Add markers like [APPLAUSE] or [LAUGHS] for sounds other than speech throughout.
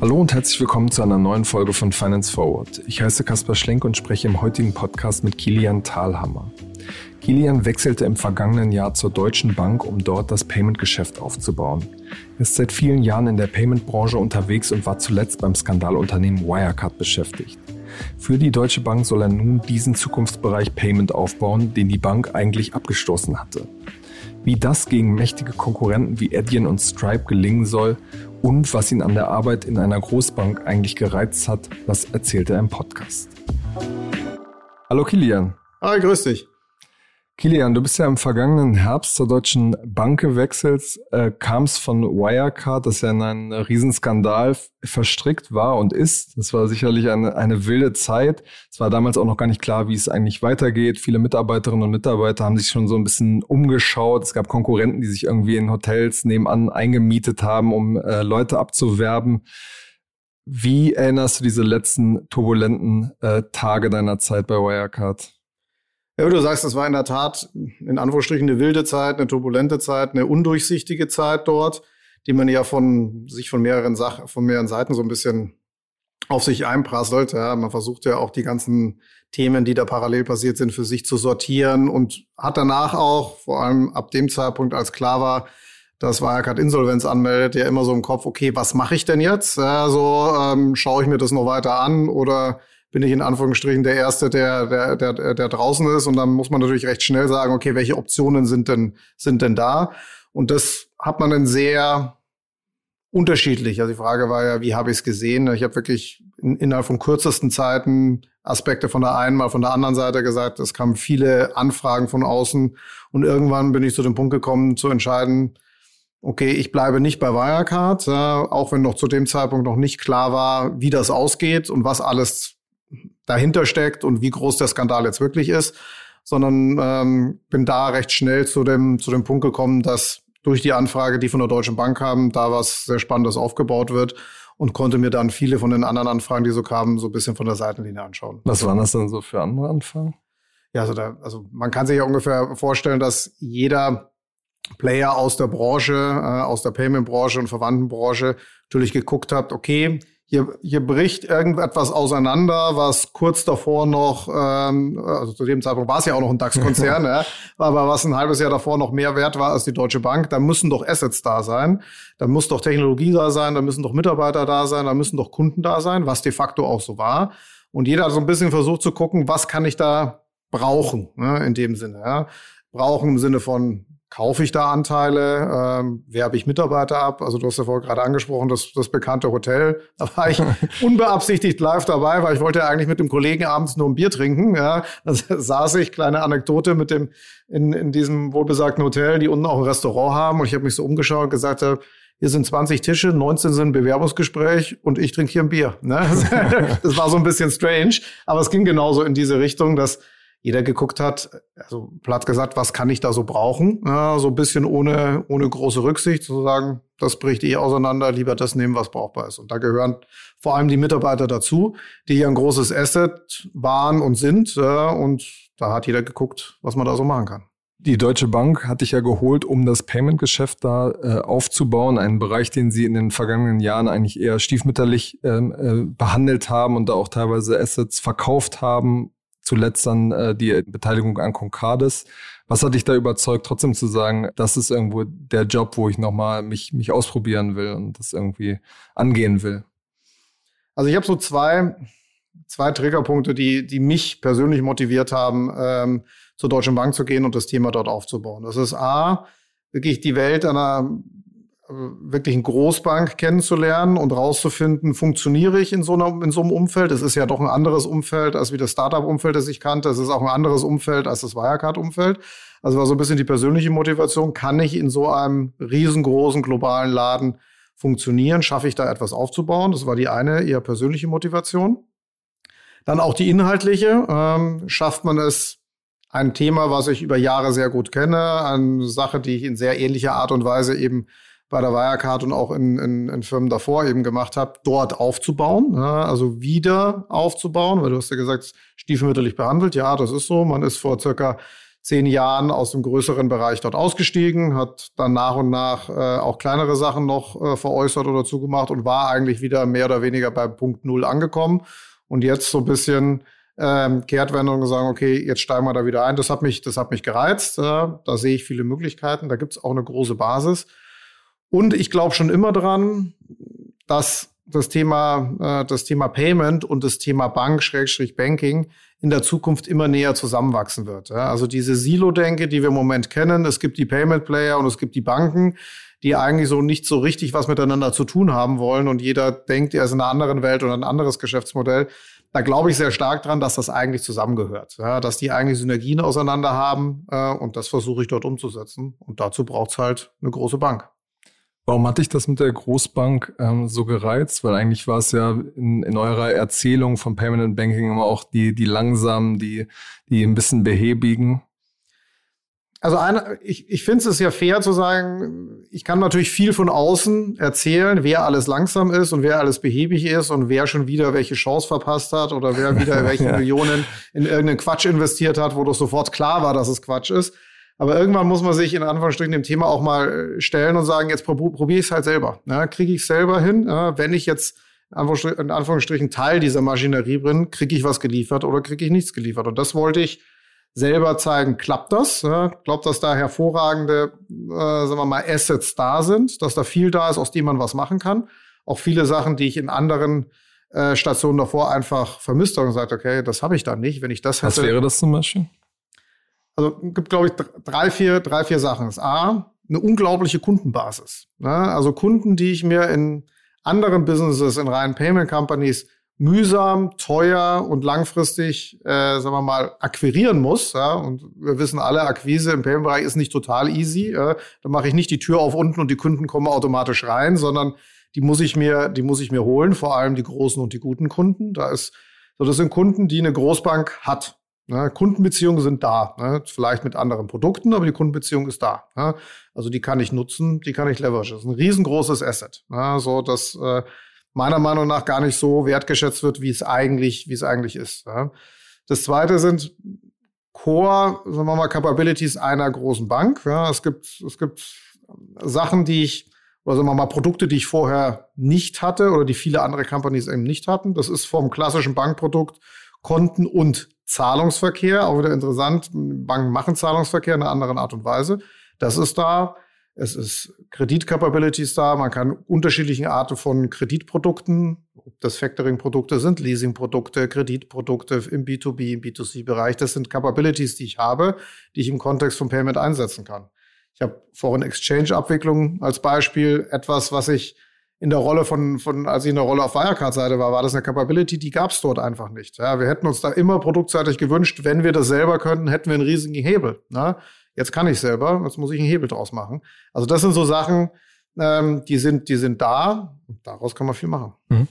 Hallo und herzlich willkommen zu einer neuen Folge von Finance Forward. Ich heiße Kaspar Schlenk und spreche im heutigen Podcast mit Kilian Thalhammer. Kilian wechselte im vergangenen Jahr zur Deutschen Bank, um dort das Payment-Geschäft aufzubauen. Er ist seit vielen Jahren in der Payment-Branche unterwegs und war zuletzt beim Skandalunternehmen Wirecard beschäftigt. Für die Deutsche Bank soll er nun diesen Zukunftsbereich Payment aufbauen, den die Bank eigentlich abgestoßen hatte. Wie das gegen mächtige Konkurrenten wie Adyen und Stripe gelingen soll und was ihn an der Arbeit in einer Großbank eigentlich gereizt hat, das erzählt er im Podcast. Hallo Kilian. Hi, grüß dich. Kilian, du bist ja im vergangenen Herbst zur Deutschen Bank gewechselt, äh, kamst von Wirecard, das ja in einen Riesenskandal verstrickt war und ist. Das war sicherlich eine, eine wilde Zeit. Es war damals auch noch gar nicht klar, wie es eigentlich weitergeht. Viele Mitarbeiterinnen und Mitarbeiter haben sich schon so ein bisschen umgeschaut. Es gab Konkurrenten, die sich irgendwie in Hotels nebenan eingemietet haben, um äh, Leute abzuwerben. Wie erinnerst du diese letzten turbulenten äh, Tage deiner Zeit bei Wirecard? Ja, du sagst, das war in der Tat in Anführungsstrichen eine wilde Zeit, eine turbulente Zeit, eine undurchsichtige Zeit dort, die man ja von sich von mehreren Sach von mehreren Seiten so ein bisschen auf sich einprasselt. Ja, man versucht ja auch die ganzen Themen, die da parallel passiert sind, für sich zu sortieren und hat danach auch, vor allem ab dem Zeitpunkt, als klar war, dass Wirecard Insolvenz anmeldet, ja immer so im Kopf, okay, was mache ich denn jetzt? Ja, so ähm, schaue ich mir das noch weiter an oder bin ich in Anführungsstrichen der Erste, der, der, der, der draußen ist. Und dann muss man natürlich recht schnell sagen, okay, welche Optionen sind denn, sind denn da? Und das hat man dann sehr unterschiedlich. Also die Frage war ja, wie habe ich es gesehen? Ich habe wirklich in, innerhalb von kürzesten Zeiten Aspekte von der einen mal von der anderen Seite gesagt. Es kamen viele Anfragen von außen und irgendwann bin ich zu dem Punkt gekommen, zu entscheiden, okay, ich bleibe nicht bei Wirecard, auch wenn noch zu dem Zeitpunkt noch nicht klar war, wie das ausgeht und was alles dahinter steckt und wie groß der Skandal jetzt wirklich ist, sondern ähm, bin da recht schnell zu dem, zu dem Punkt gekommen, dass durch die Anfrage, die von der Deutschen Bank kam, da was sehr Spannendes aufgebaut wird und konnte mir dann viele von den anderen Anfragen, die so kamen, so ein bisschen von der Seitenlinie anschauen. Was waren das denn so für andere Anfragen? Ja, also, da, also man kann sich ja ungefähr vorstellen, dass jeder Player aus der Branche, äh, aus der Payment-Branche und Verwandtenbranche natürlich geguckt hat, okay, hier, hier bricht irgendetwas auseinander, was kurz davor noch, ähm, also zu dem Zeitpunkt war es ja auch noch ein DAX-Konzern, [LAUGHS] ja, aber was ein halbes Jahr davor noch mehr wert war als die Deutsche Bank, da müssen doch Assets da sein, da muss doch Technologie da sein, da müssen doch Mitarbeiter da sein, da müssen doch Kunden da sein, was de facto auch so war. Und jeder hat so ein bisschen versucht zu gucken, was kann ich da brauchen, ne, in dem Sinne. Ja. Brauchen im Sinne von kaufe ich da Anteile, ähm, werbe ich Mitarbeiter ab. Also du hast ja vorher gerade angesprochen, das, das bekannte Hotel. [LAUGHS] Da war ich [LAUGHS] unbeabsichtigt live dabei, weil ich wollte ja eigentlich mit dem Kollegen abends nur ein Bier trinken. Ja, da [LAUGHS] saß ich, kleine Anekdote, mit dem in, in diesem wohlbesagten Hotel, die unten auch ein Restaurant haben. Und ich habe mich so umgeschaut und gesagt, hier sind 20 Tische, 19 sind Bewerbungsgespräch und ich trinke hier ein Bier. Ne? Das war so ein bisschen strange, aber es ging genauso in diese Richtung, dass jeder geguckt hat, also platt gesagt, was kann ich da so brauchen? Ja, so ein bisschen ohne, ohne große Rücksicht zu sagen, das bricht eh auseinander, lieber das nehmen, was brauchbar ist. Und da gehören vor allem die Mitarbeiter dazu, die hier ein großes Asset waren und sind. Ja, und da hat jeder geguckt, was man da so machen kann. Die Deutsche Bank hat dich ja geholt, um das Payment-Geschäft da äh, aufzubauen, einen Bereich, den sie in den vergangenen Jahren eigentlich eher stiefmütterlich ähm, äh, behandelt haben und da auch teilweise Assets verkauft haben, zuletzt dann äh, die Beteiligung an Concardis. Was hat dich da überzeugt, trotzdem zu sagen, das ist irgendwo der Job, wo ich nochmal mich, mich ausprobieren will und das irgendwie angehen will? Also ich habe so zwei, zwei Triggerpunkte, die, die mich persönlich motiviert haben, ähm, zur Deutschen Bank zu gehen und das Thema dort aufzubauen. Das ist A, wirklich die Welt einer wirklich eine Großbank kennenzulernen und rauszufinden, funktioniere ich in so, einer, in so einem Umfeld. Es ist ja doch ein anderes Umfeld als wie das Startup-Umfeld, das ich kannte. Es ist auch ein anderes Umfeld als das Wirecard-Umfeld. Also war so ein bisschen die persönliche Motivation. Kann ich in so einem riesengroßen globalen Laden funktionieren? Schaffe ich da etwas aufzubauen? Das war die eine eher persönliche Motivation. Dann auch die inhaltliche. Ähm, schafft man es, ein Thema, was ich über Jahre sehr gut kenne, eine Sache, die ich in sehr ähnlicher Art und Weise eben bei der Wirecard und auch in, in, in Firmen davor eben gemacht habe, dort aufzubauen, ja, also wieder aufzubauen, weil du hast ja gesagt, stiefmütterlich behandelt. Ja, das ist so. Man ist vor circa zehn Jahren aus dem größeren Bereich dort ausgestiegen, hat dann nach und nach äh, auch kleinere Sachen noch äh, veräußert oder zugemacht und war eigentlich wieder mehr oder weniger bei Punkt Null angekommen. Und jetzt so ein bisschen ähm, Kehrtwendung und sagen, okay, jetzt steigen wir da wieder ein. Das hat mich, das hat mich gereizt. Äh, da sehe ich viele Möglichkeiten. Da gibt es auch eine große Basis. Und ich glaube schon immer dran, dass das Thema, äh, das Thema Payment und das Thema Bank, Schrägstrich Banking in der Zukunft immer näher zusammenwachsen wird. Ja? Also diese Silo-Denke, die wir im Moment kennen, es gibt die Payment Player und es gibt die Banken, die eigentlich so nicht so richtig was miteinander zu tun haben wollen und jeder denkt, er ist in einer anderen Welt oder ein anderes Geschäftsmodell. Da glaube ich sehr stark dran, dass das eigentlich zusammengehört, ja? dass die eigentlich Synergien auseinander haben äh, und das versuche ich dort umzusetzen. Und dazu braucht es halt eine große Bank. Warum hatte ich das mit der Großbank ähm, so gereizt? Weil eigentlich war es ja in, in eurer Erzählung von Permanent Banking immer auch die, die langsamen, die, die ein bisschen behäbigen. Also eine, ich, ich finde es ja fair zu sagen, ich kann natürlich viel von außen erzählen, wer alles langsam ist und wer alles behäbig ist und wer schon wieder welche Chance verpasst hat oder wer wieder [LAUGHS] welche ja. Millionen in irgendeinen Quatsch investiert hat, wo doch sofort klar war, dass es Quatsch ist. Aber irgendwann muss man sich in Anführungsstrichen dem Thema auch mal äh, stellen und sagen, jetzt probiere ich es halt selber. Ja, kriege ich es selber hin? Ja, wenn ich jetzt in Anführungsstrichen Teil dieser Maschinerie bin, kriege ich was geliefert oder kriege ich nichts geliefert? Und das wollte ich selber zeigen, klappt das? Ja, glaubt, dass da hervorragende, äh, sagen wir mal, Assets da sind, dass da viel da ist, aus dem man was machen kann. Auch viele Sachen, die ich in anderen äh, Stationen davor einfach vermisst habe und gesagt, okay, das habe ich da nicht. Wenn ich das hätte. Was wäre das zum Beispiel? Also gibt, glaube ich, drei, vier, drei, vier Sachen. Das A, eine unglaubliche Kundenbasis. Ne? Also Kunden, die ich mir in anderen Businesses, in reinen Payment Companies mühsam, teuer und langfristig, äh, sagen wir mal, akquirieren muss. Ja? Und wir wissen alle, Akquise im Payment-Bereich ist nicht total easy. Äh? Da mache ich nicht die Tür auf unten und die Kunden kommen automatisch rein, sondern die muss ich mir, die muss ich mir holen, vor allem die großen und die guten Kunden. Da ist, so das sind Kunden, die eine Großbank hat. Ne, Kundenbeziehungen sind da, ne, vielleicht mit anderen Produkten, aber die Kundenbeziehung ist da. Ne? Also die kann ich nutzen, die kann ich leveragen. Das ist ein riesengroßes Asset, ne, so dass äh, meiner Meinung nach gar nicht so wertgeschätzt wird, wie es eigentlich, wie es eigentlich ist. Ja? Das zweite sind Core, sagen wir mal, Capabilities einer großen Bank. Ja? Es gibt, es gibt Sachen, die ich oder sagen wir mal Produkte, die ich vorher nicht hatte oder die viele andere Companies eben nicht hatten. Das ist vom klassischen Bankprodukt Konten und Zahlungsverkehr, auch wieder interessant. Banken machen Zahlungsverkehr in einer anderen Art und Weise. Das ist da. Es ist Kreditcapabilities da. Man kann unterschiedliche Arten von Kreditprodukten, ob das Factoring-Produkte sind, Leasing-Produkte, Kreditprodukte im B2B, im B2C-Bereich. Das sind Capabilities, die ich habe, die ich im Kontext von Payment einsetzen kann. Ich habe vorhin Exchange-Abwicklung als Beispiel, etwas, was ich in der Rolle von, von als ich in der Rolle auf Wirecard-Seite war, war das eine Capability, die gab es dort einfach nicht. Ja, wir hätten uns da immer produktseitig gewünscht, wenn wir das selber könnten, hätten wir einen riesigen Hebel. Ne? Jetzt kann ich selber, jetzt muss ich einen Hebel draus machen. Also das sind so Sachen, ähm, die sind, die sind da und daraus kann man viel machen. Mhm.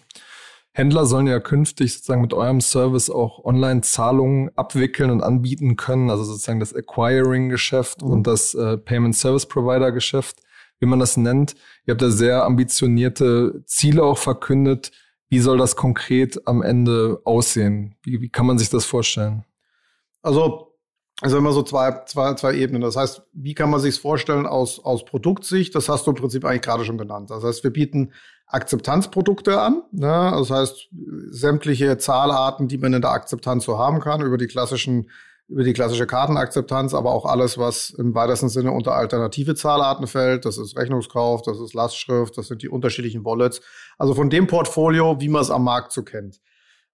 Händler sollen ja künftig sozusagen mit eurem Service auch Online-Zahlungen abwickeln und anbieten können, also sozusagen das Acquiring-Geschäft mhm. und das äh, Payment Service Provider-Geschäft wie man das nennt. Ihr habt da sehr ambitionierte Ziele auch verkündet. Wie soll das konkret am Ende aussehen? Wie, wie kann man sich das vorstellen? Also, also immer so zwei, zwei, zwei Ebenen. Das heißt, wie kann man sich vorstellen aus, aus Produktsicht? Das hast du im Prinzip eigentlich gerade schon genannt. Das heißt, wir bieten Akzeptanzprodukte an. Ne? Das heißt, sämtliche Zahlarten, die man in der Akzeptanz so haben kann, über die klassischen über die klassische Kartenakzeptanz, aber auch alles, was im weitesten Sinne unter alternative Zahlarten fällt. Das ist Rechnungskauf, das ist Lastschrift, das sind die unterschiedlichen Wallets. Also von dem Portfolio, wie man es am Markt so kennt.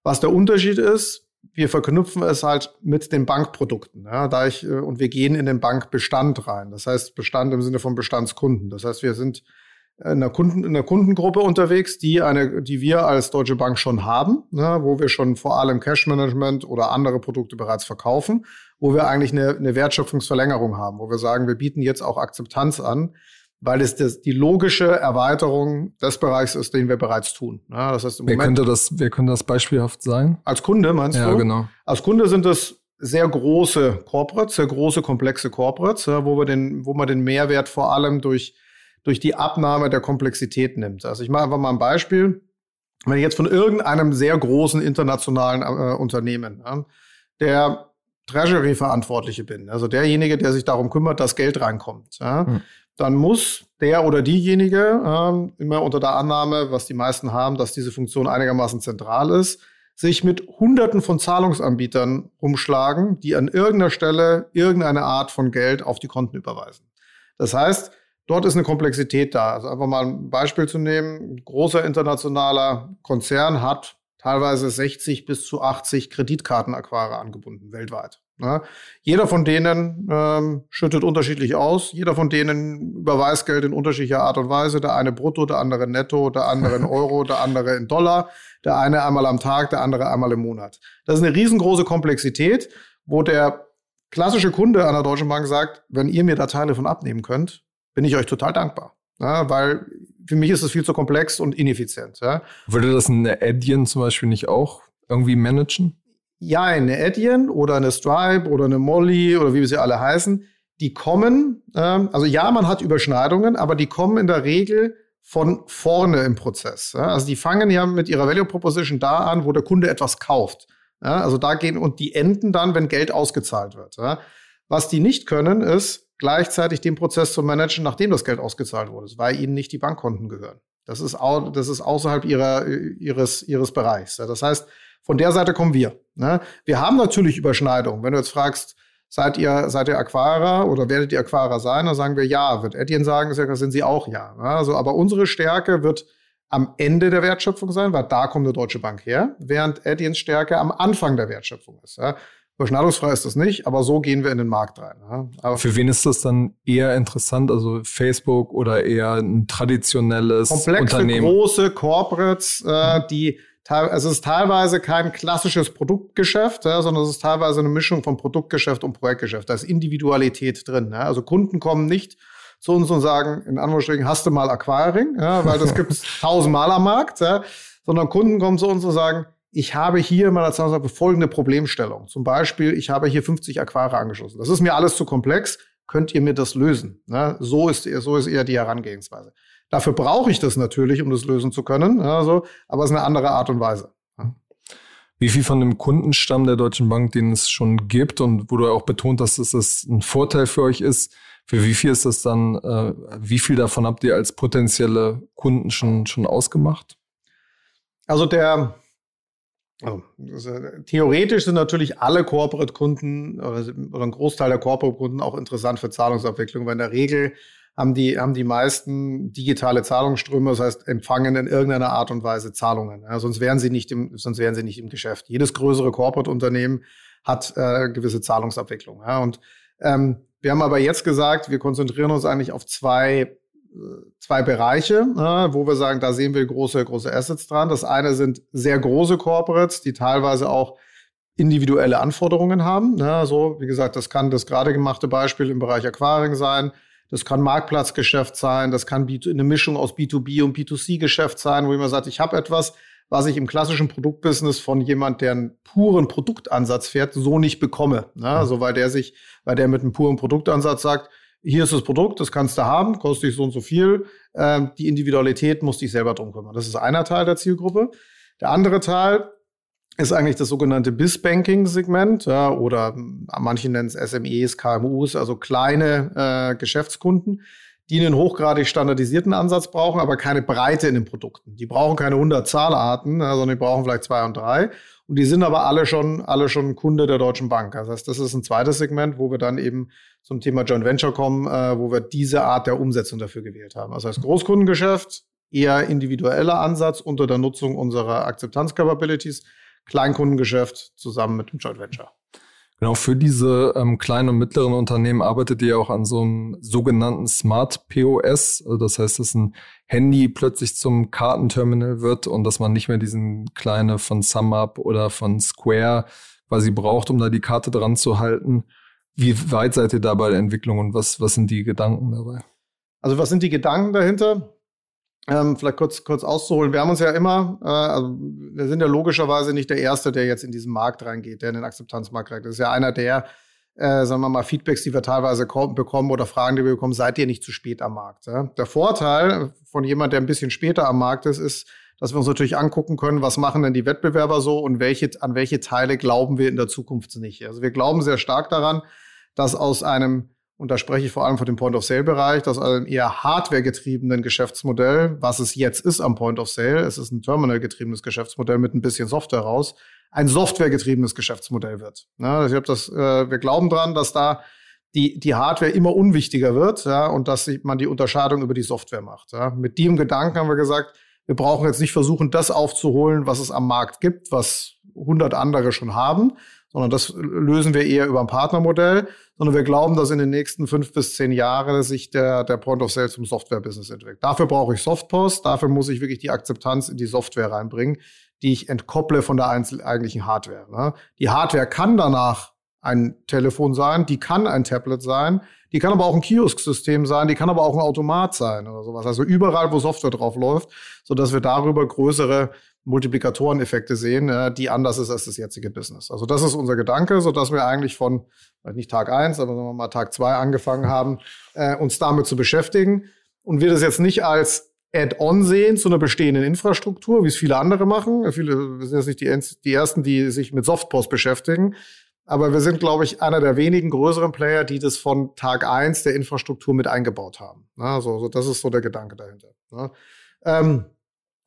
Was der Unterschied ist, wir verknüpfen es halt mit den Bankprodukten. Ja, da ich, äh, und wir gehen in den Bankbestand rein. Das heißt, Bestand im Sinne von Bestandskunden. Das heißt, wir sind in einer, Kunden, in einer Kundengruppe unterwegs, die eine, die wir als Deutsche Bank schon haben, ne, wo wir schon vor allem Cash Management oder andere Produkte bereits verkaufen, wo wir eigentlich eine, eine Wertschöpfungsverlängerung haben, wo wir sagen, wir bieten jetzt auch Akzeptanz an, weil es das, die logische Erweiterung des Bereichs ist, den wir bereits tun. Ja, das heißt, im wer Moment, könnte das, wer könnte das beispielhaft sein? Als Kunde meinst ja, du? Ja, genau. Als Kunde sind es sehr große Corporates, sehr große komplexe Corporates, wo wir den, wo man den Mehrwert vor allem durch durch die Abnahme der Komplexität nimmt. Also ich mache einfach mal ein Beispiel. Wenn ich jetzt von irgendeinem sehr großen internationalen äh, Unternehmen, ja, der Treasury-Verantwortliche bin, also derjenige, der sich darum kümmert, dass Geld reinkommt, ja, hm. dann muss der oder diejenige ähm, immer unter der Annahme, was die meisten haben, dass diese Funktion einigermaßen zentral ist, sich mit Hunderten von Zahlungsanbietern rumschlagen, die an irgendeiner Stelle irgendeine Art von Geld auf die Konten überweisen. Das heißt, dort ist eine Komplexität da. Also einfach mal ein Beispiel zu nehmen. Ein großer internationaler Konzern hat teilweise 60 bis zu 80 Kreditkartenaquare angebunden weltweit. Ja, jeder von denen ähm, schüttet unterschiedlich aus. Jeder von denen überweist Geld in unterschiedlicher Art und Weise. Der eine brutto, der andere netto, der andere in Euro, der andere in Dollar. Der eine einmal am Tag, der andere einmal im Monat. Das ist eine riesengroße Komplexität, wo der klassische Kunde an der Deutschen Bank sagt, wenn ihr mir da Teile von abnehmen könnt, bin ich euch total dankbar. Ja, weil für mich ist es viel zu komplex und ineffizient. Ja. Würde das eine Adyen zum Beispiel nicht auch irgendwie managen? ja, eine Adyen oder eine Stripe oder eine Molly oder wie sie alle heißen, die kommen, ähm, also ja, man hat Überschneidungen, aber die kommen in der Regel von vorne im Prozess. Ja? Also die fangen ja mit ihrer Value Proposition da an, wo der Kunde etwas kauft. Ja? Also da gehen und die enden dann, wenn Geld ausgezahlt wird. Was die nicht können, ist gleichzeitig den Prozess zu managen, nachdem das Geld ausgezahlt wurde, weil ihnen nicht die Bankkonten gehören. Das ist, au das ist außerhalb ihrer, ihres, ihres Bereichs. Das heißt, von der Seite kommen wir. Ne? Wir haben natürlich Überschneidungen. Wenn du jetzt fragst, seid ihr, seid ihr Aquarer oder werdet ihr Aquarer sein, dann sagen wir ja. Wird Etienne sagen, sind sie auch ja. Ne? Also, aber unsere Stärke wird am Ende der Wertschöpfung sein, weil da kommt eine Deutsche Bank her, während Etiennes Stärke am Anfang der Wertschöpfung ist. Ja? Überschneidungsfrei ist das nicht, aber so gehen wir in den Markt rein. Ja? Aber Für wen ist das dann eher interessant? Also Facebook oder eher ein traditionelles komplexe, Unternehmen? große Corporates, äh, die also es ist teilweise kein klassisches Produktgeschäft, ja, sondern es ist teilweise eine Mischung von Produktgeschäft und Projektgeschäft. Da ist Individualität drin. Ja. Also Kunden kommen nicht zu uns und sagen, in Anführungsstrichen, hast du mal Acquiring, ja, weil das gibt es [LAUGHS] tausendmal am Markt, sondern Kunden kommen zu uns und sagen, ich habe hier in meiner Zahlungsabwicklung folgende Problemstellung. Zum Beispiel, ich habe hier 50 Aquare angeschlossen. Das ist mir alles zu komplex. Könnt ihr mir das lösen? Ja, so, ist, so ist eher die Herangehensweise. Dafür brauche ich das natürlich, um das lösen zu können. Also, aber es ist eine andere Art und Weise. Wie viel von dem Kundenstamm der Deutschen Bank, den es schon gibt und wo du auch betont hast, dass das ein Vorteil für euch ist, für wie viel ist das dann, äh, wie viel davon habt ihr als potenzielle Kunden schon, schon ausgemacht? Also der, also, theoretisch sind natürlich alle Corporate-Kunden oder, oder ein Großteil der Corporate-Kunden auch interessant für Zahlungsabwicklung, weil in der Regel haben die, haben die meisten digitale Zahlungsströme, das heißt, empfangen in irgendeiner Art und Weise Zahlungen. Ja, sonst wären sie nicht im, sonst wären sie nicht im Geschäft. Jedes größere Corporate-Unternehmen hat äh, gewisse Zahlungsabwicklung. Ja, und ähm, wir haben aber jetzt gesagt, wir konzentrieren uns eigentlich auf zwei, zwei Bereiche, äh, wo wir sagen, da sehen wir große, große Assets dran. Das eine sind sehr große Corporates, die teilweise auch individuelle Anforderungen haben. Ja, so, wie gesagt, das kann das gerade gemachte Beispiel im Bereich Acquiring sein. Das kann Marktplatzgeschäft sein, das kann eine Mischung aus B2B und B2C-Geschäft sein, wo jemand sagt, ich habe etwas, was ich im klassischen Produktbusiness von jemand, der einen puren Produktansatz fährt, so nicht bekomme. Ne? Also weil der sich, weil der mit einem puren Produktansatz sagt, hier ist das Produkt, das kannst du haben, kostet dich so und so viel. Ähm, die Individualität muss dich selber drum kümmern. Das ist einer Teil der Zielgruppe. Der andere Teil ist eigentlich das sogenannte BIS-Banking-Segment ja, oder manche nennen es SMEs, KMUs, also kleine äh, Geschäftskunden, die einen hochgradig standardisierten Ansatz brauchen, aber keine Breite in den Produkten. Die brauchen keine 100 Zahlarten, sondern die brauchen vielleicht zwei und drei. Und die sind aber alle schon, alle schon Kunde der Deutschen Bank. Das heißt, das ist ein zweites Segment, wo wir dann eben zum Thema Joint Venture kommen, äh, wo wir diese Art der Umsetzung dafür gewählt haben. Das heißt, Großkundengeschäft, eher individueller Ansatz unter der Nutzung unserer Akzeptanz-Capabilities Kleinkundengeschäft zusammen mit dem Joint Venture. Genau, für diese ähm, kleinen und mittleren Unternehmen arbeitet ihr auch an so einem sogenannten Smart POS. Also das heißt, dass ein Handy plötzlich zum Kartenterminal wird und dass man nicht mehr diesen kleine von SumUp oder von Square quasi braucht, um da die Karte dran zu halten. Wie weit seid ihr da bei der Entwicklung und was, was sind die Gedanken dabei? Also was sind die Gedanken dahinter? Ähm, vielleicht kurz, kurz auszuholen. Wir haben uns ja immer, äh, also wir sind ja logischerweise nicht der Erste, der jetzt in diesen Markt reingeht, der in den Akzeptanzmarkt reingeht. Das ist ja einer der, äh, sagen wir mal, Feedbacks, die wir teilweise bekommen oder Fragen, die wir bekommen, seid ihr nicht zu spät am Markt? Ja? Der Vorteil von jemand, der ein bisschen später am Markt ist, ist, dass wir uns natürlich angucken können, was machen denn die Wettbewerber so und welche, an welche Teile glauben wir in der Zukunft nicht. Also wir glauben sehr stark daran, dass aus einem und da spreche ich vor allem von dem Point-of-Sale-Bereich, dass einem eher hardware-getriebenen Geschäftsmodell, was es jetzt ist am Point-of-Sale, es ist ein Terminal-getriebenes Geschäftsmodell mit ein bisschen Software raus, ein Software-getriebenes Geschäftsmodell wird. Ja, ich hab das, äh, wir glauben dran, dass da die, die Hardware immer unwichtiger wird ja, und dass man die Unterscheidung über die Software macht. Ja. Mit dem Gedanken haben wir gesagt, wir brauchen jetzt nicht versuchen, das aufzuholen, was es am Markt gibt, was 100 andere schon haben, sondern das lösen wir eher über ein Partnermodell, sondern wir glauben, dass in den nächsten fünf bis zehn Jahren sich der, der Point of Sale zum Software-Business entwickelt. Dafür brauche ich Softpost, dafür muss ich wirklich die Akzeptanz in die Software reinbringen, die ich entkopple von der eigentlichen Hardware. Ne? Die Hardware kann danach ein Telefon sein, die kann ein Tablet sein, die kann aber auch ein Kiosk-System sein, die kann aber auch ein Automat sein oder sowas. Also überall, wo Software drauf läuft, so dass wir darüber größere Multiplikatoreneffekte sehen, die anders ist als das jetzige Business. Also das ist unser Gedanke, so dass wir eigentlich von nicht Tag eins, aber sagen wir mal Tag zwei angefangen [LAUGHS] haben, äh, uns damit zu beschäftigen und wir das jetzt nicht als Add-on sehen zu einer bestehenden Infrastruktur, wie es viele andere machen. Viele wir sind jetzt nicht die, die ersten, die sich mit Softpost beschäftigen, aber wir sind, glaube ich, einer der wenigen größeren Player, die das von Tag eins der Infrastruktur mit eingebaut haben. Also, so, das ist so der Gedanke dahinter. Ähm,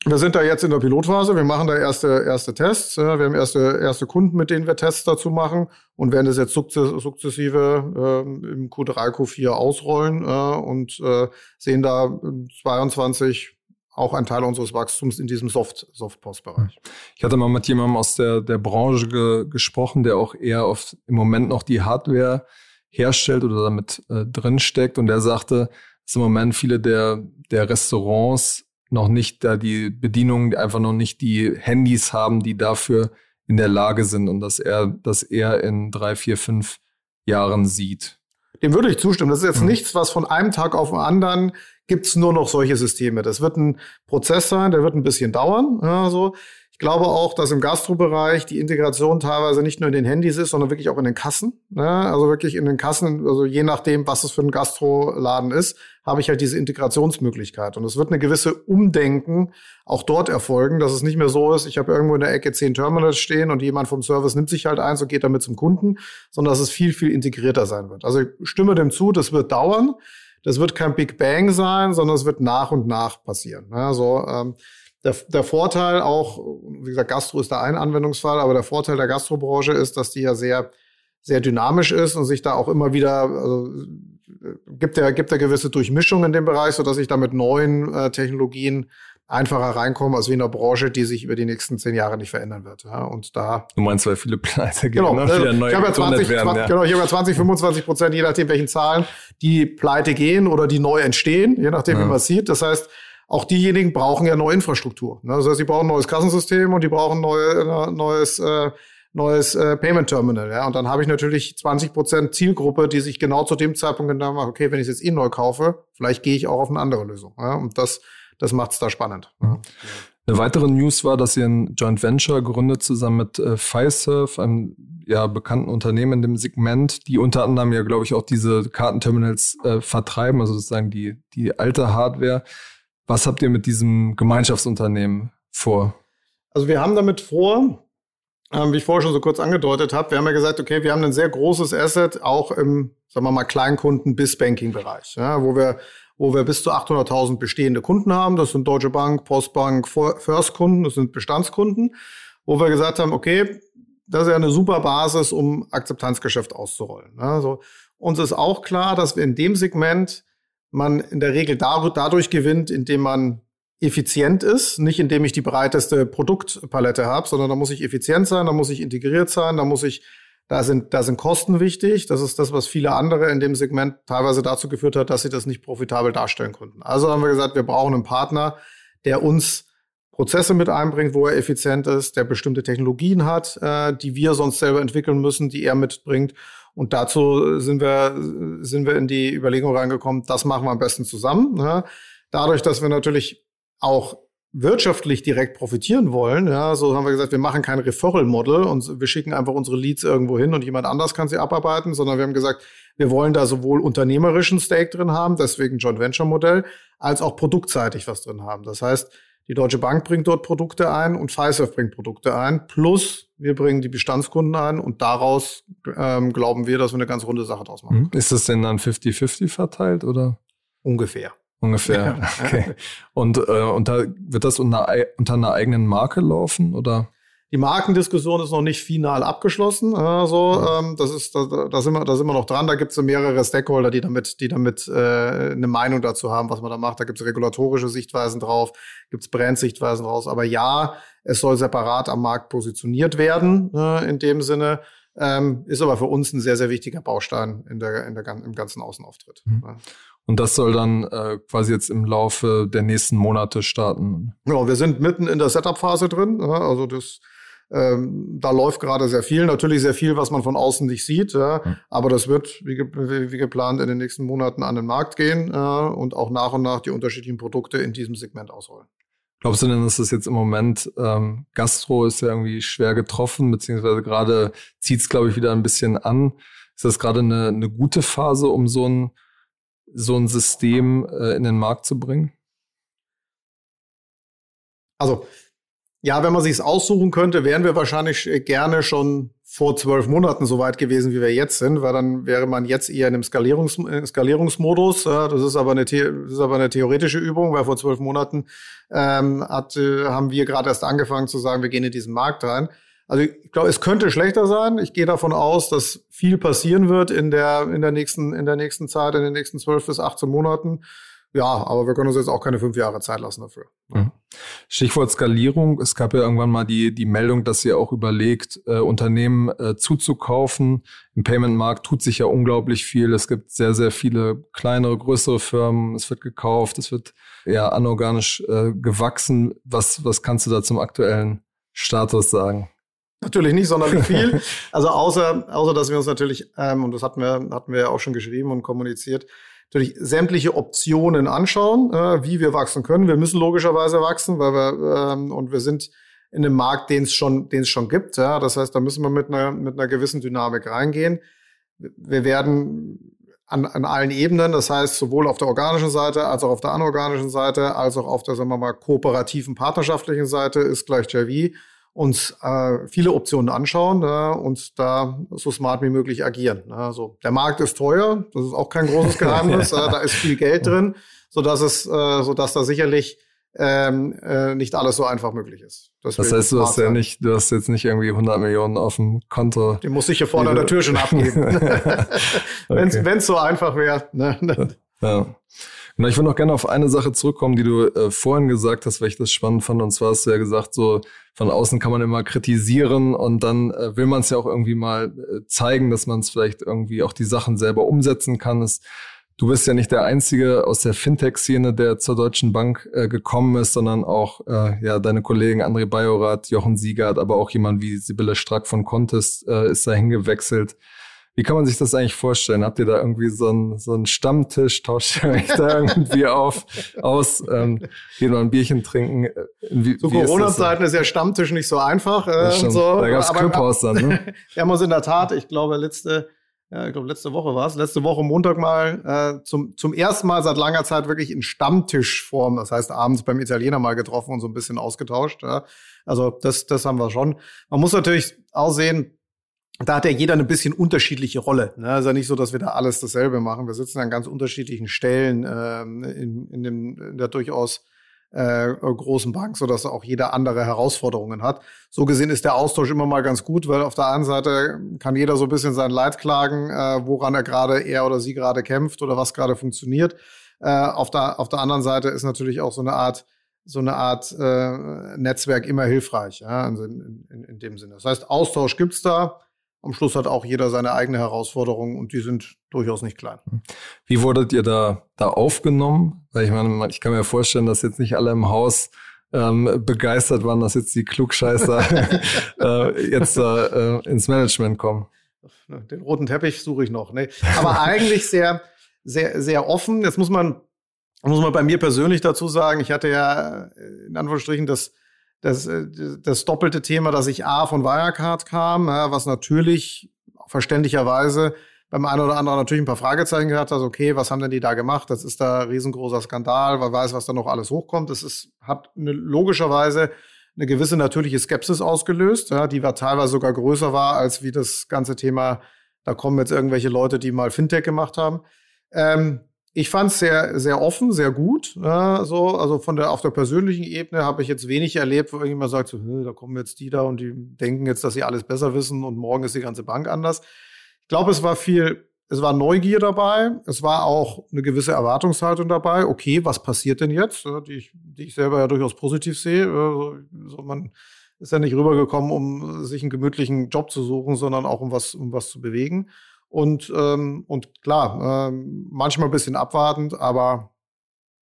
wir sind da jetzt in der Pilotphase. Wir machen da erste, erste Tests. Wir haben erste, erste Kunden, mit denen wir Tests dazu machen und werden das jetzt sukzessive äh, im Q3, Q4 ausrollen äh, und äh, sehen da 22 auch ein Teil unseres Wachstums in diesem Soft, Soft-Post-Bereich. Ich hatte mal mit jemandem aus der, der Branche ge gesprochen, der auch eher auf im Moment noch die Hardware herstellt oder damit äh, drin steckt und der sagte, dass im Moment viele der, der Restaurants noch nicht da die Bedienungen einfach noch nicht die Handys haben, die dafür in der Lage sind und dass er das eher in drei, vier, fünf Jahren sieht. Dem würde ich zustimmen. Das ist jetzt mhm. nichts, was von einem Tag auf den anderen gibt's nur noch solche Systeme. Das wird ein Prozess sein, der wird ein bisschen dauern. Ja, so. Ich glaube auch, dass im Gastrobereich die Integration teilweise nicht nur in den Handys ist, sondern wirklich auch in den Kassen. Ne? Also wirklich in den Kassen, also je nachdem, was es für ein Gastroladen ist, habe ich halt diese Integrationsmöglichkeit. Und es wird eine gewisse Umdenken auch dort erfolgen, dass es nicht mehr so ist, ich habe irgendwo in der Ecke zehn Terminals stehen und jemand vom Service nimmt sich halt eins und geht damit zum Kunden, sondern dass es viel, viel integrierter sein wird. Also ich stimme dem zu, das wird dauern. Das wird kein Big Bang sein, sondern es wird nach und nach passieren. Also ähm, der, der Vorteil auch, wie gesagt, Gastro ist da ein Anwendungsfall, aber der Vorteil der Gastrobranche ist, dass die ja sehr, sehr dynamisch ist und sich da auch immer wieder, also, gibt ja, gibt ja gewisse Durchmischung in dem Bereich, so dass ich da mit neuen äh, Technologien einfacher reinkommen als wie in einer Branche, die sich über die nächsten zehn Jahre nicht verändern wird. Ja, und da. Du meinst, weil viele Pleite gehen, genau, ne? Also wieder neu ich habe ja 20, werden, 20, ja. genau, ich habe ja 20, 25 Prozent, je nachdem welchen Zahlen, die pleite gehen oder die neu entstehen, je nachdem, ja. wie man es sieht. Das heißt, auch diejenigen brauchen ja neue Infrastruktur. Ne? Das heißt, sie brauchen ein neues Kassensystem und die brauchen neue, äh, neues, äh, neues äh, Payment Terminal. Ja? Und dann habe ich natürlich 20 Prozent Zielgruppe, die sich genau zu dem Zeitpunkt gedacht machen, okay, wenn ich es jetzt eh neu kaufe, vielleicht gehe ich auch auf eine andere Lösung. Ja? Und das, das macht es da spannend. Ja. Eine weitere News war, dass ihr ein Joint Venture gründet zusammen mit äh, Fiserv, einem ja, bekannten Unternehmen in dem Segment, die unter anderem ja, glaube ich, auch diese Kartenterminals äh, vertreiben, also sozusagen die, die alte Hardware. Was habt ihr mit diesem Gemeinschaftsunternehmen vor? Also wir haben damit vor, ähm, wie ich vorher schon so kurz angedeutet habe, wir haben ja gesagt, okay, wir haben ein sehr großes Asset auch im, sagen wir mal, Kleinkunden- bis Banking-Bereich, ja, wo wir wo wir bis zu 800.000 bestehende Kunden haben. Das sind Deutsche Bank, Postbank, First-Kunden, das sind Bestandskunden, wo wir gesagt haben, okay, das ist ja eine super Basis, um Akzeptanzgeschäft auszurollen. Also uns ist auch klar, dass wir in dem Segment man in der Regel dadurch gewinnt, indem man effizient ist, nicht indem ich die breiteste Produktpalette habe, sondern da muss ich effizient sein, da muss ich integriert sein, da muss ich, da sind, da sind Kosten wichtig. Das ist das, was viele andere in dem Segment teilweise dazu geführt hat, dass sie das nicht profitabel darstellen konnten. Also haben wir gesagt, wir brauchen einen Partner, der uns Prozesse mit einbringt, wo er effizient ist, der bestimmte Technologien hat, äh, die wir sonst selber entwickeln müssen, die er mitbringt und dazu sind wir, sind wir in die Überlegung reingekommen, das machen wir am besten zusammen. Ne? Dadurch, dass wir natürlich auch wirtschaftlich direkt profitieren wollen, ja, so haben wir gesagt, wir machen kein Referral-Model und wir schicken einfach unsere Leads irgendwo hin und jemand anders kann sie abarbeiten, sondern wir haben gesagt, wir wollen da sowohl unternehmerischen Stake drin haben, deswegen Joint Venture Modell, als auch produktseitig was drin haben. Das heißt, Die Deutsche Bank bringt dort Produkte ein und Fiserv bringt Produkte ein. Plus wir bringen die Bestandskunden ein und daraus ähm, glauben wir, dass wir eine ganz runde Sache draus machen. Mhm. Ist das denn dann 50-50 verteilt oder? Ungefähr. Ungefähr. Okay. Und, äh, und da wird das unter, unter einer eigenen Marke laufen oder? Die Markendiskussion ist noch nicht final abgeschlossen. Also ähm, das ist, da, da, sind wir, da sind wir noch dran. Da gibt es mehrere Stakeholder, die damit, die damit äh, eine Meinung dazu haben, was man da macht. Da gibt es regulatorische Sichtweisen drauf, gibt es Brandsichtweisen draus. Aber ja, es soll separat am Markt positioniert werden äh, in dem Sinne. Ähm, ist aber für uns ein sehr, sehr wichtiger Baustein in der, in der, im ganzen Außenauftritt. Mhm. Ja. Und das soll dann äh, quasi jetzt im Laufe der nächsten Monate starten. Ja, wir sind mitten in der Setup-Phase drin. Ja, also das ähm, da läuft gerade sehr viel, natürlich sehr viel, was man von außen nicht sieht, ja. Mhm. aber das wird wie, ge wie, geplant in den nächsten Monaten an den Markt gehen äh, und auch nach und nach die unterschiedlichen Produkte in diesem Segment ausrollen. Glaubst du denn, dass das jetzt im Moment, ähm, Gastro ist ja irgendwie schwer getroffen, beziehungsweise gerade zieht es, glaube ich, wieder ein bisschen an. Ist das gerade eine, eine gute Phase, um so ein, so ein System äh, in den Markt zu bringen? Also ja, wenn man sich's aussuchen könnte, wären wir wahrscheinlich äh, gerne schon vor zwölf Monaten so weit gewesen, wie wir jetzt sind, weil dann wäre man jetzt eher in einem Skalierungs äh, Skalierungsmodus. Das ist aber eine, das ist aber eine theoretische Übung, weil vor zwölf Monaten ähm, hat, äh, haben wir gerade erst angefangen zu sagen, wir gehen in diesen Markt rein. Also ich glaube, es könnte schlechter sein. Ich gehe davon aus, dass viel passieren wird in der, in der nächsten, in der nächsten Zeit, in den nächsten zwölf bis 18 Monaten. Ja, aber wir können uns jetzt auch keine fünf Jahre Zeit lassen dafür. Mhm. Stichwort Skalierung. Es gab ja irgendwann mal die, die Meldung, dass ihr auch überlegt, äh, Unternehmen äh, zuzukaufen. Im Payment-Markt tut sich ja unglaublich viel. Es gibt sehr, sehr viele kleinere, größere Firmen. Es wird gekauft, es wird ja anorganisch äh, gewachsen. Was, was kannst du da zum aktuellen Status sagen? Natürlich nicht sonderlich [LAUGHS] viel. Also außer, außer dass wir uns natürlich, ähm, und das hatten wir, hatten wir ja auch schon geschrieben und kommuniziert, natürlich sämtliche Optionen anschauen, äh, wie wir wachsen können. Wir müssen logischerweise wachsen, weil wir ähm, und wir sind in einem Markt, den es schon, den es schon gibt. Ja, das heißt, da müssen wir mit einer mit einer gewissen Dynamik reingehen. Wir werden an, an allen Ebenen, das heißt sowohl auf der organischen Seite als auch auf der anorganischen Seite, als auch auf der, sagen wir mal, kooperativen partnerschaftlichen Seite ist gleich JV uns äh, viele Optionen anschauen äh, und da so smart wie möglich agieren. Also der Markt ist teuer, das ist auch kein großes [LAUGHS] Geheimnis, äh, da ist viel Geld drin, so dass es, äh, so dass da sicherlich ähm, äh, nicht alles so einfach möglich ist. Das, das heißt, du hast ja nicht, du hast jetzt nicht irgendwie 100 Millionen auf dem Konto. Die muss ich hier vorne an der Tür schon [LAUGHS] abgeben. okay. [LAUGHS] Wenn es so einfach wäre. Ne? Ja. Na, ich würde noch gerne auf eine Sache zurückkommen, die du äh, vorhin gesagt hast, weil ich das spannend fand. Und zwar hast du ja gesagt, so von außen kann man immer kritisieren und dann äh, will man es ja auch irgendwie mal äh, zeigen, dass man es vielleicht irgendwie auch die Sachen selber umsetzen kann. Es, du bist ja nicht der Einzige aus der Fintech-Szene, der zur Deutschen Bank äh, gekommen ist, sondern auch äh, ja deine Kollegen André Bajorath, Jochen Siegert, aber auch jemand wie Sibylle Strack von Contest äh, ist da hingewechselt. Wie kann man sich das eigentlich vorstellen? Habt ihr da irgendwie so einen, so einen Stammtisch? Tauscht ihr euch da irgendwie [LAUGHS] auf, aus? Ähm, geht mal ein Bierchen trinken? Äh, wie, Zu Corona-Zeiten ist ja Stammtisch nicht so einfach. Äh, so. Da gab's Clubhaus dann, ne? wir haben uns in der Tat, ich glaube, letzte, ja, ich glaube, letzte Woche war es, letzte Woche Montag mal äh, zum, zum ersten Mal seit langer Zeit wirklich in Stammtischform, das heißt abends beim Italiener mal getroffen und so ein bisschen ausgetauscht. Ja. Also das, das haben wir schon. Man muss natürlich auch sehen, da hat ja jeder eine bisschen unterschiedliche Rolle. Ne? Also nicht so, dass wir da alles dasselbe machen. Wir sitzen an ganz unterschiedlichen Stellen ähm, in, in, dem, in der durchaus äh, großen Bank, so dass auch jeder andere Herausforderungen hat. So gesehen ist der Austausch immer mal ganz gut, weil auf der einen Seite kann jeder so ein bisschen sein Leid klagen, äh, woran er gerade er oder sie gerade kämpft oder was gerade funktioniert. Äh, auf, der, auf der anderen Seite ist natürlich auch so eine Art so eine Art äh, Netzwerk immer hilfreich, ja, in, in, in dem Sinne. Das heißt, Austausch gibt's da am Schluss hat auch jeder seine eigene Herausforderung und die sind durchaus nicht klein. Wie wurdet ihr da, da aufgenommen? Weil ich meine, ich kann mir vorstellen, dass jetzt nicht alle im Haus ähm, begeistert waren, dass jetzt die Klugscheißer [LAUGHS] [LAUGHS] äh, jetzt äh, ins Management kommen. Den roten Teppich suche ich noch. Nee. Aber eigentlich sehr, sehr, sehr offen. Jetzt muss man, muss man bei mir persönlich dazu sagen, ich hatte ja äh, in Anführungsstrichen das das, äh, das doppelte Thema, dass ich A von Wirecard kam, ja, was natürlich verständlicherweise beim einen oder anderen natürlich ein paar Fragezeichen gehabt hat, okay, was haben denn die da gemacht? Das ist da ein riesengroßer Skandal, wer weiß, was da noch alles hochkommt. Das ist, hat eine, logischerweise eine gewisse natürliche Skepsis ausgelöst, ja, die war teilweise sogar größer war, als wie das ganze Thema, da kommen jetzt irgendwelche Leute, die mal Fintech gemacht haben. Ähm, ich fand es sehr, sehr offen, sehr gut. Ja, so, also von der auf der persönlichen Ebene habe ich jetzt wenig erlebt, wo irgendjemand sagt, so, da kommen jetzt die da und die denken jetzt, dass sie alles besser wissen und morgen ist die ganze Bank anders. Ich glaube, es war viel, es war Neugier dabei, es war auch eine gewisse Erwartungshaltung dabei. Okay, was passiert denn jetzt? Die ich, die ich selber ja durchaus positiv sehe. Also, so, man ist ja nicht rübergekommen, um sich einen gemütlichen Job zu suchen, sondern auch um was, um was zu bewegen. Und, ähm, und klar, ähm, manchmal ein bisschen abwartend, aber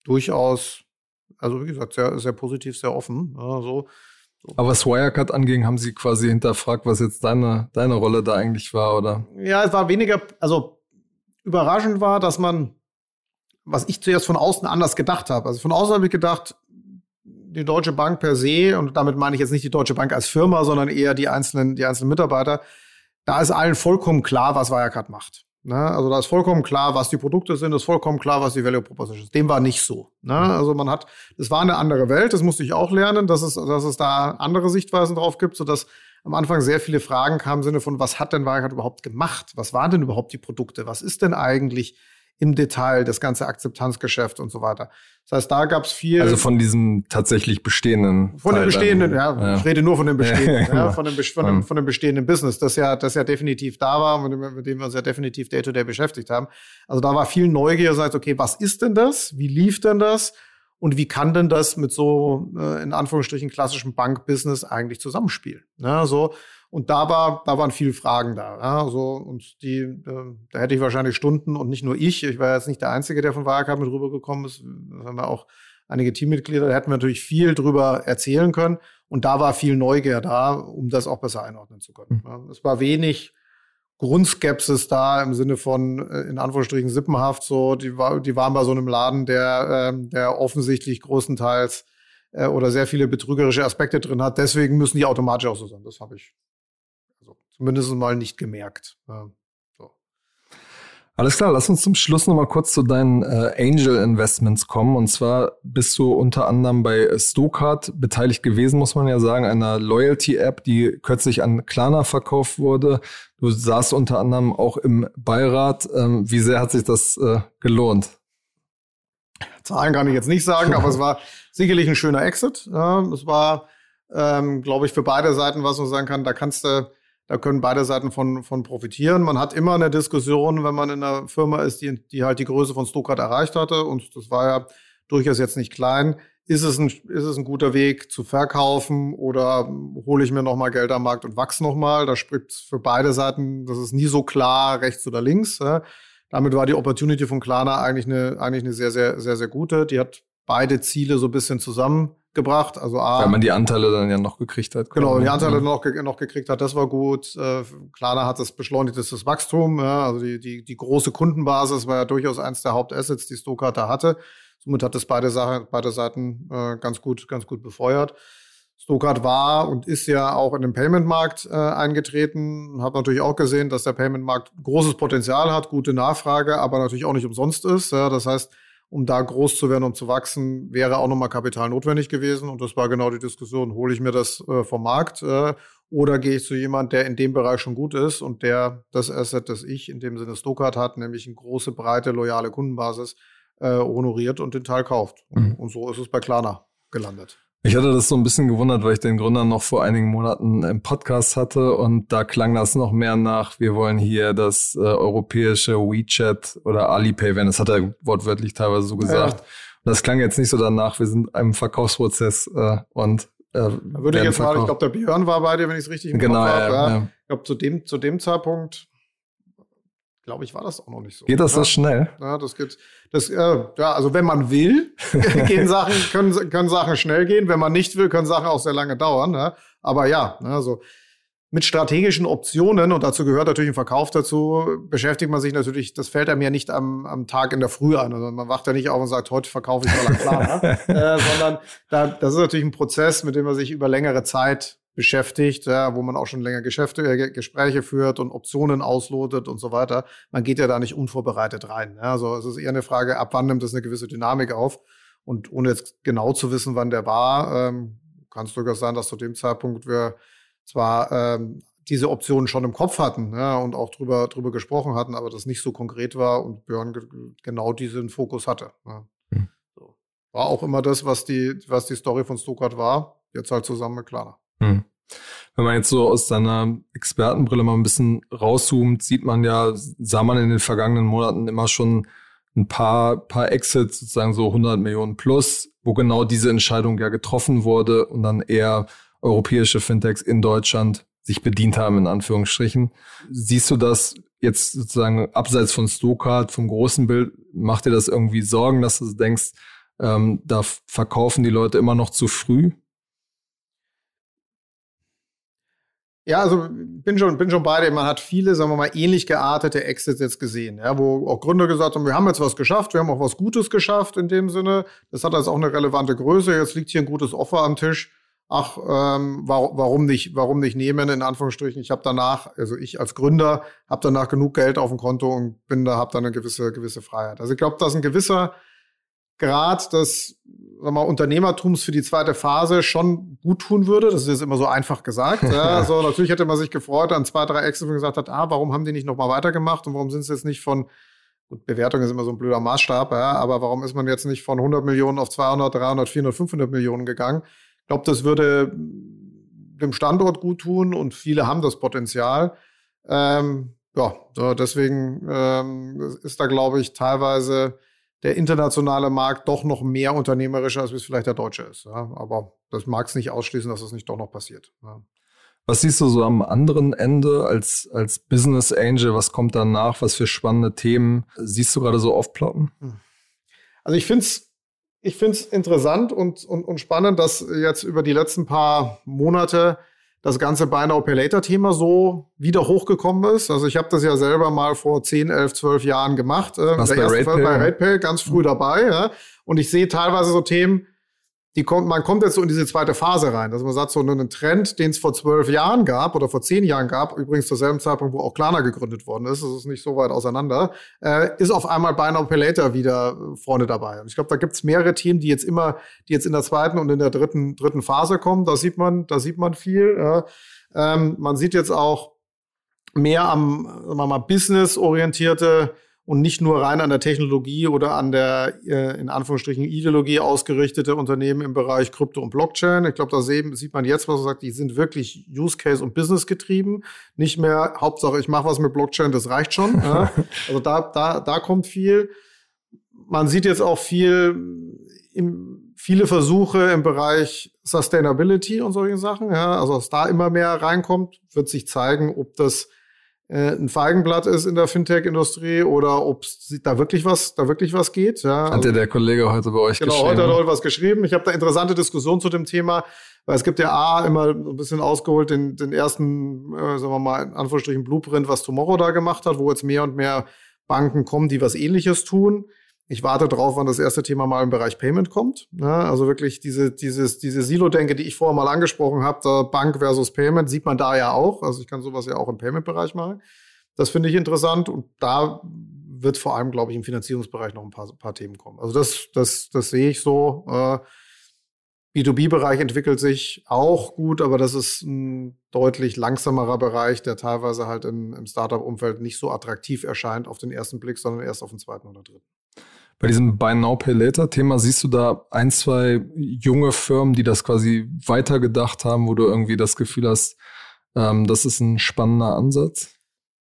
durchaus, also wie gesagt, sehr, sehr positiv, sehr offen. Ja, so. Aber was Wirecard anging, haben Sie quasi hinterfragt, was jetzt deine, deine Rolle da eigentlich war, oder? Ja, es war weniger, also überraschend war, dass man, was ich zuerst von außen anders gedacht habe. Also von außen habe ich gedacht, die Deutsche Bank per se, und damit meine ich jetzt nicht die Deutsche Bank als Firma, sondern eher die einzelnen, die einzelnen Mitarbeiter, da ist allen vollkommen klar, was Wirecard macht. Ne? Also da ist vollkommen klar, was die Produkte sind, ist vollkommen klar, was die Value Proposition ist. Dem war nicht so. Ne? Mhm. Also man hat, das war eine andere Welt, das musste ich auch lernen, dass es, dass es da andere Sichtweisen drauf gibt, sodass am Anfang sehr viele Fragen kamen im Sinne von, was hat denn Wirecard überhaupt gemacht? Was waren denn überhaupt die Produkte? Was ist denn eigentlich im Detail das ganze Akzeptanzgeschäft und so weiter. Das heißt, da gab es viel. Also von diesem tatsächlich bestehenden. Von dem bestehenden, ja, ja, Ich rede nur von dem [LAUGHS] bestehenden, ja, von, dem, von, dem, von dem bestehenden Business, das ja, das ja definitiv da war, mit dem, mit dem wir uns ja definitiv day-to-day -day beschäftigt haben. Also da war viel Neugier, sagt, okay, was ist denn das? Wie lief denn das? Und wie kann denn das mit so, äh, in Anführungsstrichen, klassischem Bankbusiness eigentlich zusammenspielen? Ja, so. Und da war, da waren viele Fragen da. Ja, so, und die, äh, da hätte ich wahrscheinlich Stunden und nicht nur ich. Ich war jetzt nicht der Einzige, der von Wirecard mit rübergekommen ist. Da haben wir auch einige Teammitglieder, da hätten wir natürlich viel drüber erzählen können. Und da war viel Neugier da, um das auch besser einordnen zu können. Mhm. Ja, es war wenig Grundskepsis da im Sinne von, äh, in Anführungsstrichen, sippenhaft so. Die, war, die waren bei so einem Laden, der, äh, der offensichtlich großenteils äh, oder sehr viele betrügerische Aspekte drin hat. Deswegen müssen die automatisch auch so sein. Das habe ich zumindest mal nicht gemerkt. Ja, so. Alles klar, lass uns zum Schluss noch mal kurz zu deinen äh, Angel Investments kommen. Und zwar bist du unter anderem bei Stokart beteiligt gewesen, muss man ja sagen, einer Loyalty-App, die kürzlich an Klarna verkauft wurde. Du saßt unter anderem auch im Beirat. Ähm, wie sehr hat sich das äh, gelohnt? Zahlen kann ich jetzt nicht sagen, aber es [LAUGHS] war sicherlich ein schöner Exit. Ja, es war, ähm, glaube ich, für beide Seiten, was man sagen kann, da kannst du da können beide Seiten von, von profitieren. Man hat immer eine Diskussion, wenn man in einer Firma ist, die, die halt die Größe von Stuttgart erreicht hatte. Und das war ja durchaus jetzt nicht klein. Ist es ein, ist es ein guter Weg zu verkaufen oder hole ich mir nochmal Geld am Markt und wachse nochmal? Da spricht für beide Seiten, das ist nie so klar, rechts oder links. Damit war die Opportunity von Klarna eigentlich eine, eigentlich eine sehr, sehr, sehr, sehr gute. Die hat beide Ziele so ein bisschen zusammen gebracht. Also A, Weil man die Anteile dann ja noch gekriegt hat. Genau, die Anteile ja. noch, noch gekriegt hat, das war gut. Äh, Klarna hat das beschleunigtes das Wachstum. Ja, also die, die, die große Kundenbasis war ja durchaus eins der Hauptassets, die Stokart da hatte. Somit hat das beide, Sachen, beide Seiten äh, ganz gut, ganz gut befeuert. Stokart war und ist ja auch in den Payment-Markt äh, eingetreten. Hat natürlich auch gesehen, dass der Payment-Markt großes Potenzial hat, gute Nachfrage, aber natürlich auch nicht umsonst ist. Ja, das heißt, um da groß zu werden und zu wachsen, wäre auch nochmal Kapital notwendig gewesen. Und das war genau die Diskussion. Hole ich mir das äh, vom Markt äh, oder gehe ich zu jemand, der in dem Bereich schon gut ist und der das Asset, das ich in dem Sinne Stokart hat, nämlich eine große, breite, loyale Kundenbasis, äh, honoriert und den Teil kauft. Mhm. Und, und so ist es bei Klarna gelandet. Ich hatte das so ein bisschen gewundert, weil ich den Gründer noch vor einigen Monaten im Podcast hatte und da klang das noch mehr nach, wir wollen hier das äh, europäische WeChat oder Alipay werden. Das hat er wortwörtlich teilweise so gesagt. Ja. Und das klang jetzt nicht so danach, wir sind einem Verkaufsprozess äh, und äh, da würde ich jetzt mal, ich glaube, der Björn war bei dir, wenn ich es richtig im genau, Kopf habe. Ja, ja. Ich glaube, zu dem, zu dem Zeitpunkt glaube ich, war das auch noch nicht so. Geht das ja? so schnell? Ja, das geht. Das, äh, ja, also wenn man will, [LAUGHS] gehen Sachen, können, können Sachen schnell gehen. Wenn man nicht will, können Sachen auch sehr lange dauern. Ne? Aber ja, ne, also mit strategischen Optionen, und dazu gehört natürlich ein Verkauf dazu, beschäftigt man sich natürlich, das fällt einem ja nicht am, am Tag in der Früh an. Also man wacht ja nicht auf und sagt, heute verkaufe ich mal klar. ne? [LAUGHS] äh, sondern da, das ist natürlich ein Prozess, mit dem man sich über längere Zeit beschäftigt, ja, wo man auch schon länger Geschäfte, äh, Gespräche führt und Optionen auslotet und so weiter. Man geht ja da nicht unvorbereitet rein. Ja. Also es ist eher eine Frage, ab wann nimmt das eine gewisse Dynamik auf? Und ohne jetzt genau zu wissen, wann der war, ähm, kann es durchaus sein, dass zu dem Zeitpunkt wir zwar ähm, diese Optionen schon im Kopf hatten ja, und auch drüber, drüber gesprochen hatten, aber das nicht so konkret war und Björn ge genau diesen Fokus hatte. Ja. Hm. War auch immer das, was die, was die Story von Stuttgart war, jetzt halt zusammen mit Klarna. Hm. Wenn man jetzt so aus seiner Expertenbrille mal ein bisschen rauszoomt, sieht man ja, sah man in den vergangenen Monaten immer schon ein paar, paar Exits, sozusagen so 100 Millionen plus, wo genau diese Entscheidung ja getroffen wurde und dann eher europäische Fintechs in Deutschland sich bedient haben, in Anführungsstrichen. Siehst du das jetzt sozusagen abseits von Stokart, vom großen Bild, macht dir das irgendwie Sorgen, dass du denkst, ähm, da verkaufen die Leute immer noch zu früh? Ja, also bin schon, bin schon bei dir. Man hat viele, sagen wir mal, ähnlich geartete Exits jetzt gesehen, ja, wo auch Gründer gesagt haben, wir haben jetzt was geschafft, wir haben auch was Gutes geschafft in dem Sinne. Das hat also auch eine relevante Größe. Jetzt liegt hier ein gutes Offer am Tisch. Ach, ähm, warum, warum nicht, warum nicht nehmen? In Anführungsstrichen. Ich habe danach, also ich als Gründer, habe danach genug Geld auf dem Konto und bin da, habe dann eine gewisse gewisse Freiheit. Also ich glaube, dass ein gewisser Grad des mal, Unternehmertums für die zweite Phase schon gut tun würde. Das ist jetzt immer so einfach gesagt. [LAUGHS] ja. So, natürlich hätte man sich gefreut an zwei, drei Exits und gesagt hat, ah, warum haben die nicht nochmal weitergemacht und warum sind sie jetzt nicht von, gut, Bewertung ist immer so ein blöder Maßstab, ja, aber warum ist man jetzt nicht von 100 Millionen auf 200, 300, 400, 500 Millionen gegangen? Ich glaube, das würde dem Standort gut tun und viele haben das Potenzial. Ähm, ja, deswegen ähm, ist da, glaube ich, teilweise der internationale Markt doch noch mehr unternehmerischer, als es vielleicht der deutsche ist. Ja. Aber das mag es nicht ausschließen, dass das nicht doch noch passiert. Ja. Was siehst du so am anderen Ende als, als Business Angel? Was kommt danach? Was für spannende Themen siehst du gerade so aufploppen? Hm. Also ich finde es ich find's interessant und, und, und spannend, dass jetzt über die letzten paar Monate das ganze Buy Now Pay Later Thema so wieder hochgekommen ist. Also ich habe das ja selber mal vor 10, 11, 12 Jahren gemacht. Äh, Was der bei erste Fall bei RatePay ganz früh mhm. dabei. Ja. Und ich sehe teilweise so Themen, die kommt, man kommt jetzt so in diese zweite Phase rein, dass man sagt, so einen Trend, den es vor zwölf Jahren gab oder vor zehn Jahren gab, übrigens zur selben Zeitpunkt, wo auch Klarna gegründet worden ist, das ist nicht so weit auseinander, äh, ist auf einmal Buy Now Pay Later wieder vorne dabei. Und ich glaube, da gibt's mehrere Themen, die jetzt immer, die jetzt in der zweiten und in der dritten, dritten Phase kommen. Da sieht man, da sieht man viel. Ja. Ähm, man sieht jetzt auch mehr am, sagen wir mal, business-orientierte und nicht nur rein an der Technologie oder an der äh, in Anführungsstrichen Ideologie ausgerichtete Unternehmen im Bereich Krypto und Blockchain. Ich glaube, da sieht man jetzt, was man sagt, die sind wirklich Use Case und Business getrieben. Nicht mehr Hauptsache, ich mache was mit Blockchain, das reicht schon. ja. [LAUGHS] Also da, da, da kommt viel. Man sieht jetzt auch viel im, viele Versuche im Bereich Sustainability und solche Sachen. Ja. Also was da immer mehr reinkommt, wird sich zeigen, ob das ein Feigenblatt ist in der Fintech-Industrie oder ob da wirklich was, da wirklich was geht. Ja. Hat dir der Kollege heute bei euch genau, geschrieben? Genau, heute hat er was geschrieben. Ich habe da interessante Diskussionen zu dem Thema, weil es gibt ja A, immer ein bisschen ausgeholt den, den ersten, äh, sagen wir mal, in Anführungsstrichen Blueprint, was Tomorrow da gemacht hat, wo jetzt mehr und mehr Banken kommen, die was ähnliches tun. Ich warte drauf, wann das erste Thema mal im Bereich Payment kommt. Ja, also wirklich diese, dieses, diese Silo-Denke, die ich vorher mal angesprochen habe, Bank versus Payment, sieht man da ja auch. Also ich kann sowas ja auch im Payment-Bereich machen. Das finde ich interessant und da wird vor allem, glaube ich, im Finanzierungsbereich noch ein paar, paar Themen kommen. Also das, das, das sehe ich so. Äh, B2B-Bereich entwickelt sich auch gut, aber das ist ein deutlich langsamerer Bereich, der teilweise halt im, im Startup-Umfeld nicht so attraktiv erscheint auf den ersten Blick, sondern erst auf den zweiten oder dritten. Bei diesem Buy Now Pay Later Thema siehst du da ein, zwei junge Firmen, die das quasi weitergedacht haben, wo du irgendwie das Gefühl hast, ähm, das ist ein spannender Ansatz?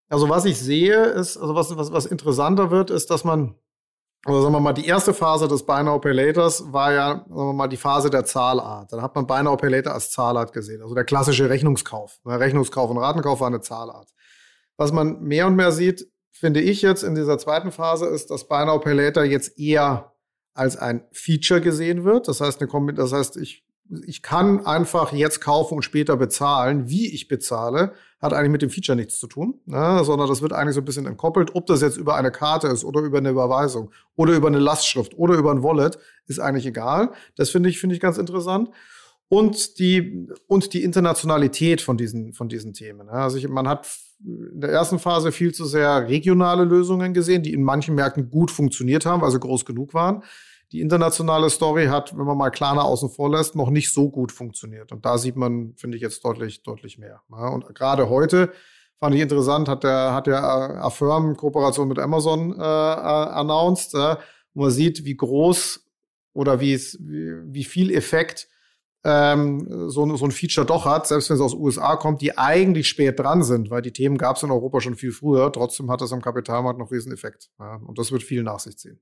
Also was ich sehe, ist, also was, was, was interessanter wird, ist, dass man, also sagen wir mal, die erste Phase des Buy Now Pay Laters war ja, sagen wir mal, die Phase der Zahlart. Dann hat man Buy Now Pay Later als Zahlart gesehen, also der klassische Rechnungskauf. Ne, Rechnungskauf und Ratenkauf war eine Zahlart. Was man mehr und mehr sieht, finde ich jetzt in dieser zweiten Phase, ist, dass Buy Now Pay Later jetzt eher als ein Feature gesehen wird. Das heißt, eine das heißt, ich, ich kann einfach jetzt kaufen und später bezahlen. Wie ich bezahle, hat eigentlich mit dem Feature nichts zu tun, ne? sondern das wird eigentlich so ein bisschen entkoppelt. Ob das jetzt über eine Karte ist oder über eine Überweisung oder über eine Lastschrift oder über ein Wallet, ist eigentlich egal. Das finde ich, finde ich ganz interessant. und die, und die Internationalität von diesen, von diesen Themen. Also ich, man hat in der ersten Phase viel zu sehr regionale Lösungen gesehen, die in manchen Märkten gut funktioniert haben, weil sie groß genug waren. Die internationale Story hat, wenn man mal Klarna außen vor lässt, noch nicht so gut funktioniert. Und da sieht man, finde ich, jetzt deutlich, deutlich mehr. Und gerade heute fand ich interessant, hat der, hat der Affirm Kooperation mit Amazon äh, announced, äh, wo man sieht, wie groß oder wie, wie, wie viel Effekt ähm, so, so ein Feature doch hat, selbst wenn es aus USA kommt, die eigentlich spät dran sind, weil die Themen gab es in Europa schon viel früher. Trotzdem hat das am Kapitalmarkt noch riesen Effekt. Ja, und das wird viel nach sich ziehen.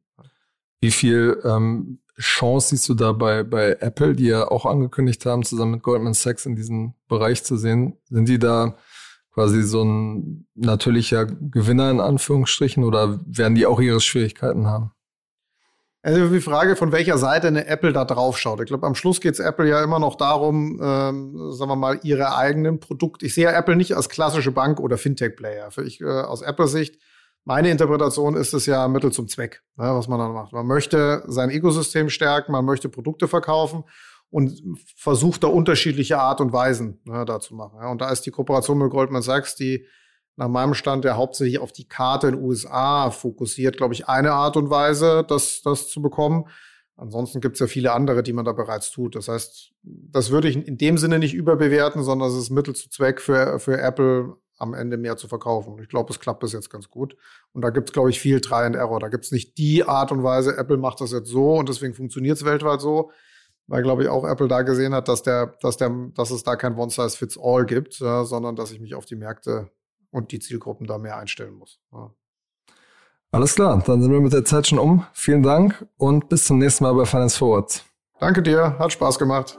Wie viel ähm, Chance siehst du da bei, bei Apple, die ja auch angekündigt haben, zusammen mit Goldman Sachs in diesem Bereich zu sehen? Sind die da quasi so ein natürlicher Gewinner in Anführungsstrichen oder werden die auch ihre Schwierigkeiten haben? Also die Frage, von welcher Seite eine Apple da drauf schaut. Ich glaube, am Schluss geht es Apple ja immer noch darum, ähm, sagen wir mal, ihre eigenen Produkte. Ich sehe Apple nicht als klassische Bank oder Fintech-Player. Äh, aus Apple-Sicht, meine Interpretation ist es ja Mittel zum Zweck, ne, was man dann macht. Man möchte sein Ökosystem stärken, man möchte Produkte verkaufen und versucht da unterschiedliche Art und Weisen ne, da zu machen. Ja. Und da ist die Kooperation mit Goldman Sachs, die nach meinem Stand ja hauptsächlich auf die Karte in den USA fokussiert, glaube ich, eine Art und Weise, das, das zu bekommen. Ansonsten gibt es ja viele andere, die man da bereits tut. Das heißt, das würde ich in dem Sinne nicht überbewerten, sondern es ist Mittel zu Zweck für, für Apple am Ende mehr zu verkaufen. Ich glaube, es klappt bis jetzt ganz gut. Und da gibt es, glaube ich, viel Try and Error. Da gibt es nicht die Art und Weise, Apple macht das jetzt so und deswegen funktioniert es weltweit so. Weil, glaube ich, auch Apple da gesehen hat, dass, der, dass, der, dass es da kein One-Size-Fits-All gibt, ja, sondern dass ich mich auf die Märkte und die Zielgruppen da mehr einstellen muss. Ja. Alles klar, dann sind wir mit der Zeit schon um. Vielen Dank und bis zum nächsten Mal bei Finance Forward. Danke dir, hat Spaß gemacht.